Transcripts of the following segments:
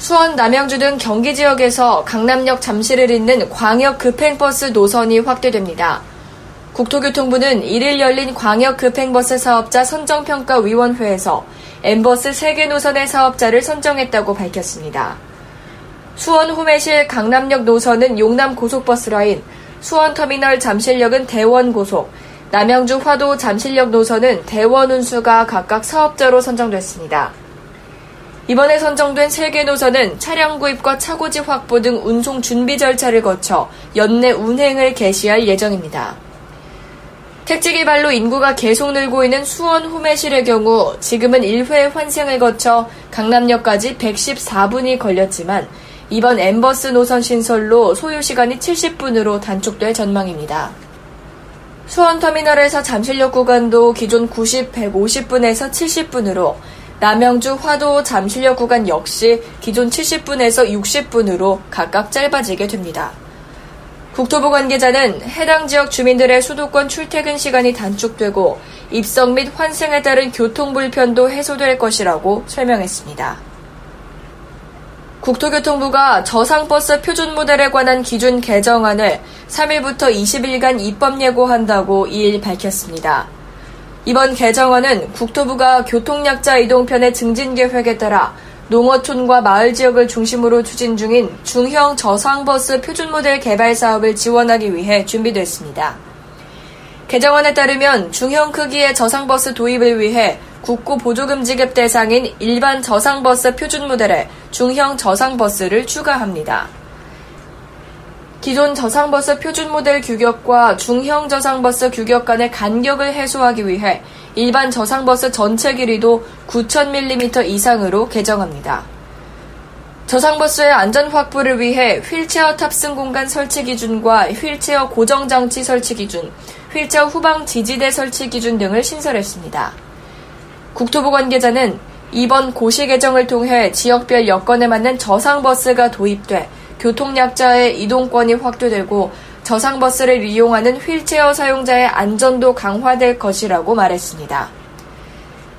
수원, 남양주 등 경기 지역에서 강남역 잠실을 잇는 광역 급행버스 노선이 확대됩니다. 국토교통부는 1일 열린 광역 급행버스 사업자 선정평가위원회에서 M버스 3개 노선의 사업자를 선정했다고 밝혔습니다. 수원 호매실 강남역 노선은 용남 고속버스 라인, 수원터미널 잠실역은 대원 고속, 남양주 화도 잠실역 노선은 대원 운수가 각각 사업자로 선정됐습니다. 이번에 선정된 3개 노선은 차량 구입과 차고지 확보 등 운송 준비 절차를 거쳐 연내 운행을 개시할 예정입니다. 택지 개발로 인구가 계속 늘고 있는 수원 후매실의 경우 지금은 1회 환승을 거쳐 강남역까지 114분이 걸렸지만 이번 엠버스 노선 신설로 소요 시간이 70분으로 단축될 전망입니다. 수원터미널에서 잠실역 구간도 기존 90, 150분에서 70분으로 남양주 화도 잠실역 구간 역시 기존 70분에서 60분으로 각각 짧아지게 됩니다. 국토부 관계자는 해당 지역 주민들의 수도권 출퇴근 시간이 단축되고 입성 및 환승에 따른 교통 불편도 해소될 것이라고 설명했습니다. 국토교통부가 저상버스 표준 모델에 관한 기준 개정안을 3일부터 20일간 입법 예고한다고 2일 밝혔습니다. 이번 개정안은 국토부가 교통약자 이동편의 증진 계획에 따라 농어촌과 마을 지역을 중심으로 추진 중인 중형 저상버스 표준 모델 개발 사업을 지원하기 위해 준비됐습니다. 개정안에 따르면 중형 크기의 저상버스 도입을 위해 국고 보조금 지급 대상인 일반 저상버스 표준 모델에 중형 저상버스를 추가합니다. 기존 저상버스 표준 모델 규격과 중형 저상버스 규격 간의 간격을 해소하기 위해 일반 저상버스 전체 길이도 9,000mm 이상으로 개정합니다. 저상버스의 안전 확보를 위해 휠체어 탑승 공간 설치 기준과 휠체어 고정 장치 설치 기준, 휠체어 후방 지지대 설치 기준 등을 신설했습니다. 국토부 관계자는 이번 고시 개정을 통해 지역별 여건에 맞는 저상버스가 도입돼 교통약자의 이동권이 확대되고 저상버스를 이용하는 휠체어 사용자의 안전도 강화될 것이라고 말했습니다.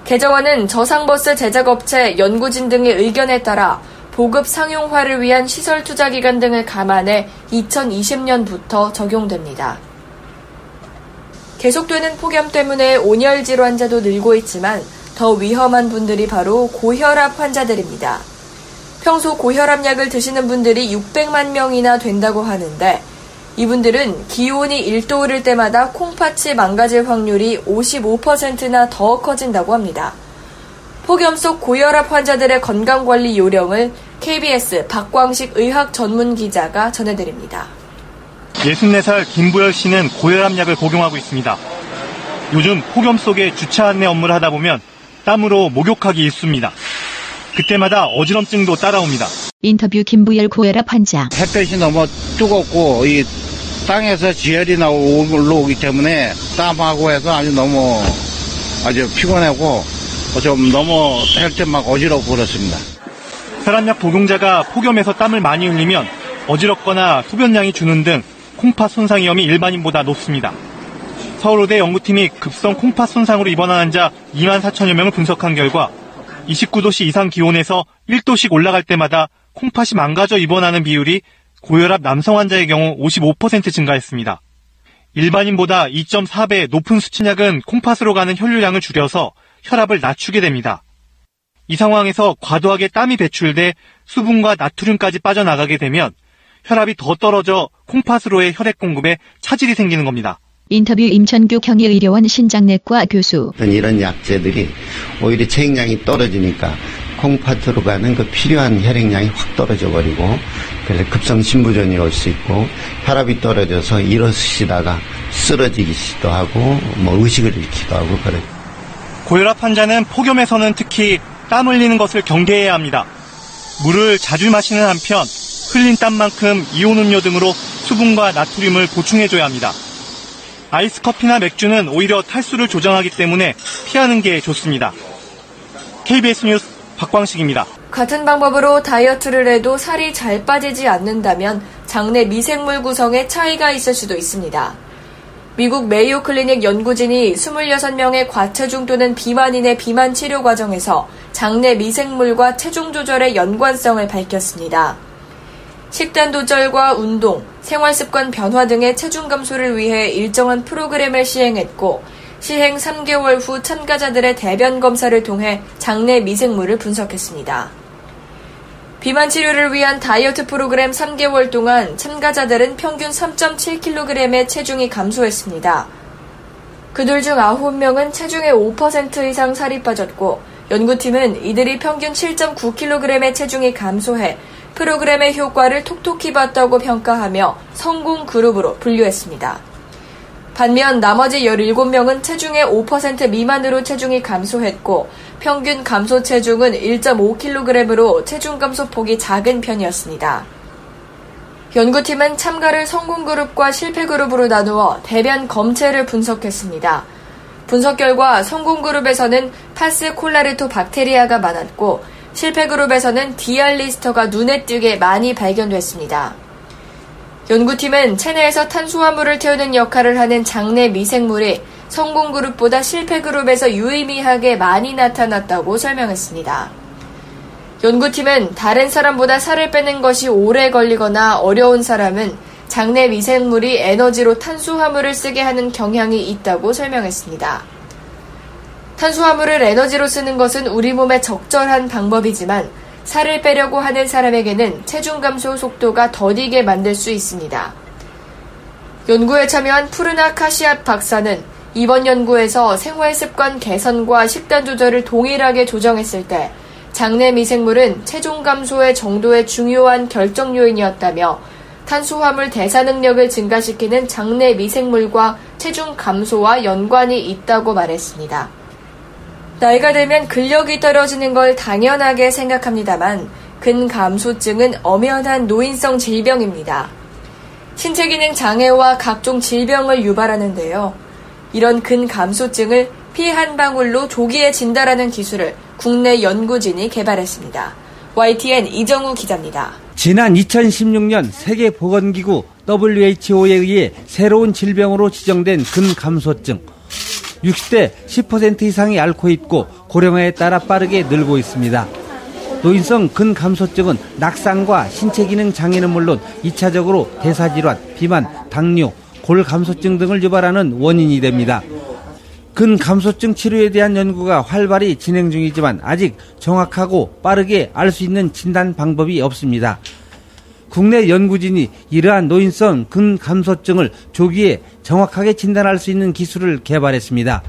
개정안은 저상버스 제작업체, 연구진 등의 의견에 따라 보급 상용화를 위한 시설 투자 기간 등을 감안해 2020년부터 적용됩니다. 계속되는 폭염 때문에 온열 질환자도 늘고 있지만 더 위험한 분들이 바로 고혈압 환자들입니다. 평소 고혈압 약을 드시는 분들이 600만 명이나 된다고 하는데 이분들은 기온이 1도 오를 때마다 콩팥이 망가질 확률이 55%나 더 커진다고 합니다. 폭염 속 고혈압 환자들의 건강관리 요령을 KBS 박광식 의학 전문 기자가 전해드립니다. 64살 김부열 씨는 고혈압 약을 복용하고 있습니다. 요즘 폭염 속에 주차 안내 업무를 하다 보면 땀으로 목욕하기 일쑤입니다. 그때마다 어지럼증도 따라옵니다. 인터뷰 김부열 고혈압 환자. 햇볕이 너무 뜨겁고 이 땅에서 지혈이 나오 올라오기 때문에 땀하고 해서 아주 너무 아주 피곤하고 좀 너무 할 때 막 어지럽고 그렇습니다. 혈압약 복용자가 폭염에서 땀을 많이 흘리면 어지럽거나 소변량이 주는 등 콩팥 손상 위험이 일반인보다 높습니다. 서울의대 연구팀이 급성 콩팥 손상으로 입원한 환자 2만 4천여 명을 분석한 결과 29도씨 이상 기온에서 1도씩 올라갈 때마다 콩팥이 망가져 입원하는 비율이 고혈압 남성 환자의 경우 55% 증가했습니다. 일반인보다 2.4배 높은 수치약은 콩팥으로 가는 혈류량을 줄여서 혈압을 낮추게 됩니다. 이 상황에서 과도하게 땀이 배출돼 수분과 나트륨까지 빠져나가게 되면 혈압이 더 떨어져 콩팥으로의 혈액 공급에 차질이 생기는 겁니다. 인터뷰 임천규 경희의료원 신장내과 교수. 이런 약제들이 오히려 체액량이 떨어지니까 콩팥으로 가는 그 필요한 혈액량이 확 떨어져 버리고 그래서 급성 심부전이 올 수 있고 혈압이 떨어져서 일어서시다가 쓰러지기도 하고 뭐 의식을 잃기도 하고 그래. 고혈압 환자는 폭염에서는 특히 땀 흘리는 것을 경계해야 합니다. 물을 자주 마시는 한편 흘린 땀만큼 이온 음료 등으로 수분과 나트륨을 보충해줘야 합니다. 아이스 커피나 맥주는 오히려 탈수를 조장하기 때문에 피하는 게 좋습니다. KBS 뉴스 박광식입니다. 같은 방법으로 다이어트를 해도 살이 잘 빠지지 않는다면 장내 미생물 구성에 차이가 있을 수도 있습니다. 미국 메이오 클리닉 연구진이 26명의 과체중 또는 비만인의 비만 치료 과정에서 장내 미생물과 체중 조절의 연관성을 밝혔습니다. 식단 조절과 운동, 생활 습관 변화 등의 체중 감소를 위해 일정한 프로그램을 시행했고 시행 3개월 후 참가자들의 대변 검사를 통해 장내 미생물을 분석했습니다. 비만 치료를 위한 다이어트 프로그램 3개월 동안 참가자들은 평균 3.7kg의 체중이 감소했습니다. 그들 중 9명은 체중의 5% 이상 살이 빠졌고 연구팀은 이들이 평균 7.9kg의 체중이 감소해 프로그램의 효과를 톡톡히 봤다고 평가하며 성공 그룹으로 분류했습니다. 반면 나머지 17명은 체중의 5% 미만으로 체중이 감소했고 평균 감소 체중은 1.5kg으로 체중 감소 폭이 작은 편이었습니다. 연구팀은 참가를 성공 그룹과 실패 그룹으로 나누어 대변 검체를 분석했습니다. 분석 결과 성공 그룹에서는 파스 콜라르토 박테리아가 많았고 실패 그룹에서는 디알리스터가 눈에 띄게 많이 발견됐습니다. 연구팀은 체내에서 탄수화물을 태우는 역할을 하는 장내 미생물이 성공 그룹보다 실패 그룹에서 유의미하게 많이 나타났다고 설명했습니다. 연구팀은 다른 사람보다 살을 빼는 것이 오래 걸리거나 어려운 사람은 장내 미생물이 에너지로 탄수화물을 쓰게 하는 경향이 있다고 설명했습니다. 탄수화물을 에너지로 쓰는 것은 우리 몸에 적절한 방법이지만 살을 빼려고 하는 사람에게는 체중 감소 속도가 더디게 만들 수 있습니다. 연구에 참여한 푸르나 카시압 박사는 이번 연구에서 생활 습관 개선과 식단 조절을 동일하게 조정했을 때 장내 미생물은 체중 감소의 정도의 중요한 결정 요인이었다며 탄수화물 대사 능력을 증가시키는 장내 미생물과 체중 감소와 연관이 있다고 말했습니다. 나이가 들면 근력이 떨어지는 걸 당연하게 생각합니다만 근감소증은 엄연한 노인성 질병입니다. 신체 기능 장애와 각종 질병을 유발하는데요. 이런 근감소증을 피 한 방울로 조기에 진단하는 기술을 국내 연구진이 개발했습니다. YTN 이정우 기자입니다. 지난 2016년 세계보건기구 WHO에 의해 새로운 질병으로 지정된 근감소증. 60대 10% 이상이 앓고 있고 고령화에 따라 빠르게 늘고 있습니다. 노인성 근감소증은 낙상과 신체 기능 장애는 물론 2차적으로 대사 질환, 비만, 당뇨, 골감소증 등을 유발하는 원인이 됩니다. 근감소증 치료에 대한 연구가 활발히 진행 중이지만 아직 정확하고 빠르게 알 수 있는 진단 방법이 없습니다. 국내 연구진이 이러한 노인성 근감소증을 조기에 정확하게 진단할 수 있는 기술을 개발했습니다.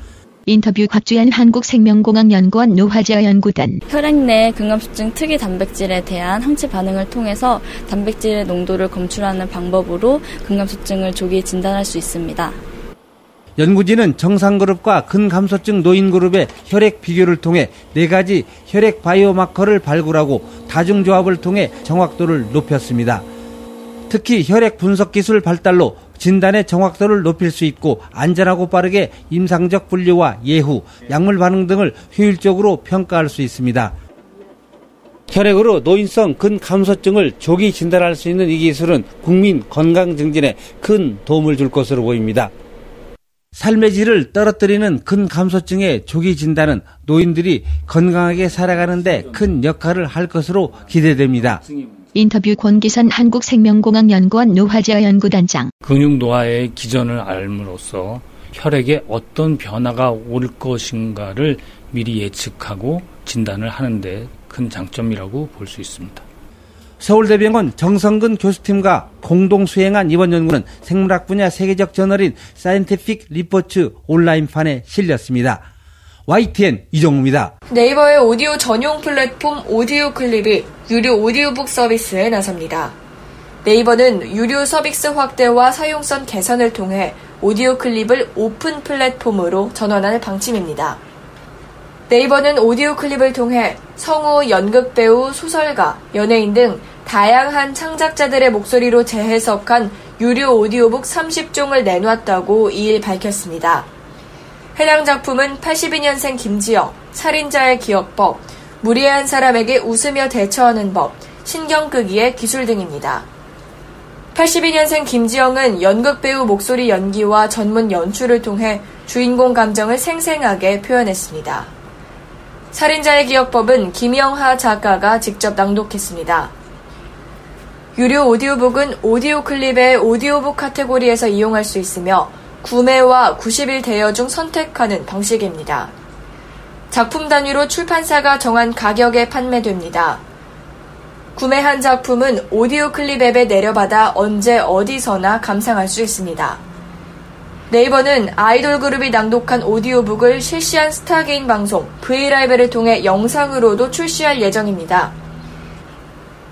인터뷰 곽주연 한국생명공학연구원 노화제 연구단 혈액 내 근감소증 특이 단백질에 대한 항체 반응을 통해서 단백질의 농도를 검출하는 방법으로 근감소증을 조기에 진단할 수 있습니다. 연구진은 정상그룹과 근감소증 노인그룹의 혈액 비교를 통해 네 가지 혈액 바이오마커를 발굴하고 다중조합을 통해 정확도를 높였습니다. 특히 혈액 분석 기술 발달로 진단의 정확도를 높일 수 있고 안전하고 빠르게 임상적 분류와 예후, 약물 반응 등을 효율적으로 평가할 수 있습니다. 혈액으로 노인성 근감소증을 조기 진단할 수 있는 이 기술은 국민 건강 증진에 큰 도움을 줄 것으로 보입니다. 삶의 질을 떨어뜨리는 근감소증의 조기 진단은 노인들이 건강하게 살아가는데 큰 역할을 할 것으로 기대됩니다. 인터뷰 권기선 한국생명공학연구원 노화제 연구단장 근육 노화의 기전을 알므로써 혈액에 어떤 변화가 올 것인가를 미리 예측하고 진단을 하는데 큰 장점이라고 볼 수 있습니다. 서울대병원 정성근 교수팀과 공동 수행한 이번 연구는 생물학 분야 세계적 저널인 Scientific Reports 온라인판에 실렸습니다. YTN 이정우입니다. 네이버의 오디오 전용 플랫폼 오디오 클립이 유료 오디오북 서비스에 나섭니다. 네이버는 유료 서비스 확대와 사용성 개선을 통해 오디오 클립을 오픈 플랫폼으로 전환할 방침입니다. 네이버는 오디오 클립을 통해 성우, 연극 배우, 소설가, 연예인 등 다양한 창작자들의 목소리로 재해석한 유료 오디오북 30종을 내놨다고 2일 밝혔습니다. 해당 작품은 82년생 김지영, 살인자의 기억법, 무리한 사람에게 웃으며 대처하는 법, 신경끄기의 기술 등입니다. 82년생 김지영은 연극 배우 목소리 연기와 전문 연출을 통해 주인공 감정을 생생하게 표현했습니다. 살인자의 기억법은 김영하 작가가 직접 낭독했습니다. 유료 오디오북은 오디오 클립의 오디오북 카테고리에서 이용할 수 있으며 구매와 90일 대여 중 선택하는 방식입니다. 작품 단위로 출판사가 정한 가격에 판매됩니다. 구매한 작품은 오디오 클립 앱에 내려받아 언제 어디서나 감상할 수 있습니다. 네이버는 아이돌 그룹이 낭독한 오디오북을 실시간 스타 개인 방송 브이라이브를 통해 영상으로도 출시할 예정입니다.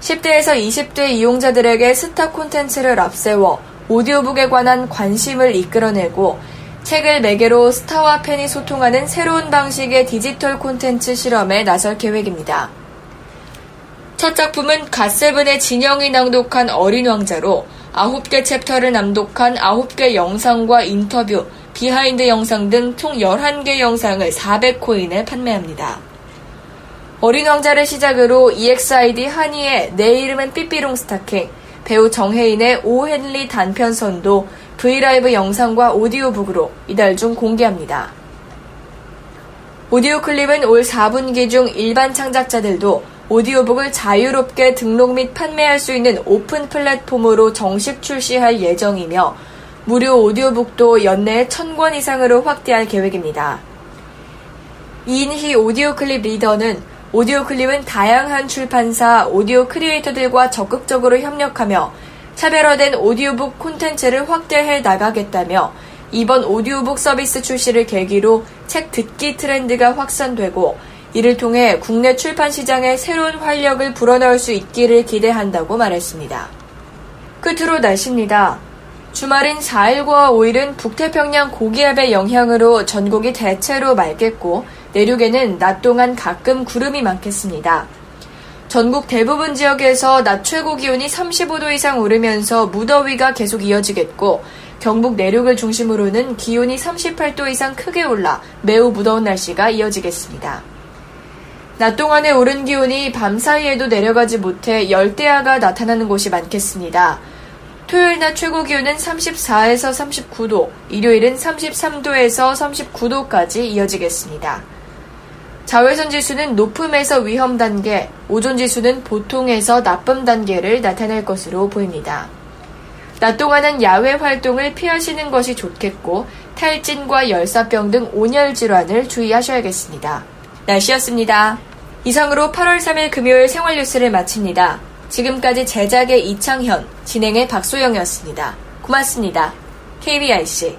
10대에서 20대 이용자들에게 스타 콘텐츠를 앞세워 오디오북에 관한 관심을 이끌어내고 책을 매개로 스타와 팬이 소통하는 새로운 방식의 디지털 콘텐츠 실험에 나설 계획입니다. 첫 작품은 갓세븐의 진영이 낭독한 어린 왕자로 9개 챕터를 낭독한 9개 영상과 인터뷰, 비하인드 영상 등 총 11개 영상을 400코인에 판매합니다. 어린 왕자를 시작으로 EXID 하니의 내 이름은 삐삐롱 스타킹, 배우 정해인의 오헨리 단편선도 브이라이브 영상과 오디오북으로 이달 중 공개합니다. 오디오 클립은 올 4분기 중 일반 창작자들도 오디오북을 자유롭게 등록 및 판매할 수 있는 오픈 플랫폼으로 정식 출시할 예정이며 무료 오디오북도 연내에 1000권 이상으로 확대할 계획입니다. 이인희 오디오 클립 리더는 오디오 클립은 다양한 출판사, 오디오 크리에이터들과 적극적으로 협력하며 차별화된 오디오북 콘텐츠를 확대해 나가겠다며 이번 오디오북 서비스 출시를 계기로 책 듣기 트렌드가 확산되고 이를 통해 국내 출판 시장에 새로운 활력을 불어넣을 수 있기를 기대한다고 말했습니다. 끝으로 날씨입니다. 주말인 4일과 5일은 북태평양 고기압의 영향으로 전국이 대체로 맑겠고 내륙에는 낮 동안 가끔 구름이 많겠습니다. 전국 대부분 지역에서 낮 최고 기온이 35도 이상 오르면서 무더위가 계속 이어지겠고 경북 내륙을 중심으로는 기온이 38도 이상 크게 올라 매우 무더운 날씨가 이어지겠습니다. 낮 동안의 오른 기온이 밤 사이에도 내려가지 못해 열대야가 나타나는 곳이 많겠습니다. 토요일 낮 최고 기온은 34에서 39도, 일요일은 33도에서 39도까지 이어지겠습니다. 자외선 지수는 높음에서 위험 단계, 오존 지수는 보통에서 나쁨 단계를 나타낼 것으로 보입니다. 낮 동안은 야외 활동을 피하시는 것이 좋겠고 탈진과 열사병 등 온열 질환을 주의하셔야겠습니다. 날씨였습니다. 이상으로 8월 3일 금요일 생활 뉴스를 마칩니다. 지금까지 제작의 이창현, 진행의 박소영이었습니다. 고맙습니다. KBIC